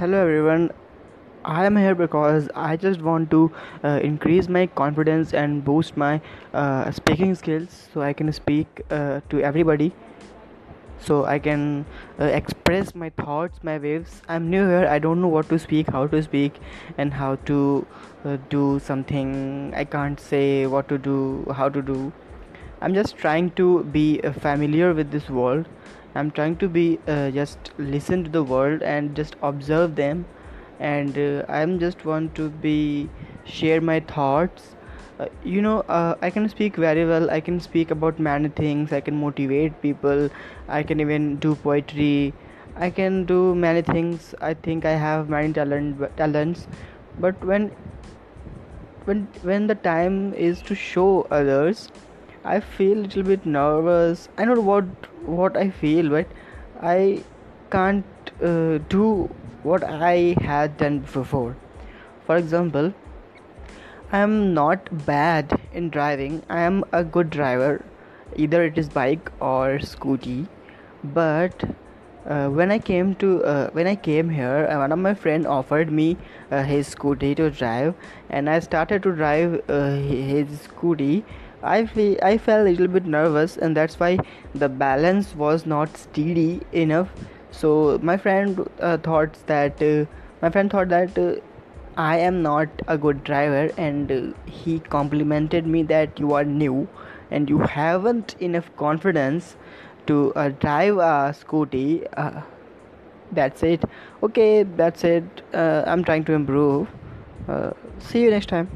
Hello everyone. I am here because I just want to uh, increase my confidence and boost my uh, speaking skills so I can speak uh, to everybody so I can uh, express my thoughts, my waves. I'm new here. I don't know what to speak, how to speak, and how to uh, do something. I can't say what to do, how to do. I'm just trying to be uh, familiar with this world. I'm trying to be uh, just listen to the world and just observe them, and uh, I'm just want to be share my thoughts. Uh, you know, uh, I can speak very well. I can speak about many things. I can motivate people. I can even do poetry. I can do many things. I think I have many talent talents, but when when when the time is to show others i feel a little bit nervous. I know what what i feel but i can't uh, do what i had done before. For example i am not bad in driving. I am a good driver. Either it is bike or scooty. But uh, when I came to uh, when I came here, uh, one of my friend offered me uh, his scooty to drive, and I started to drive uh, his scooty. I fe- I felt a little bit nervous, and that's why the balance was not steady enough. So my friend uh, thought that my friend thought that. I am not a good driver, and he complimented me that you are new and you haven't enough confidence to uh, drive a scooty uh, that's it. Okay that's it. Uh, i'm trying to improve. Uh, see you next time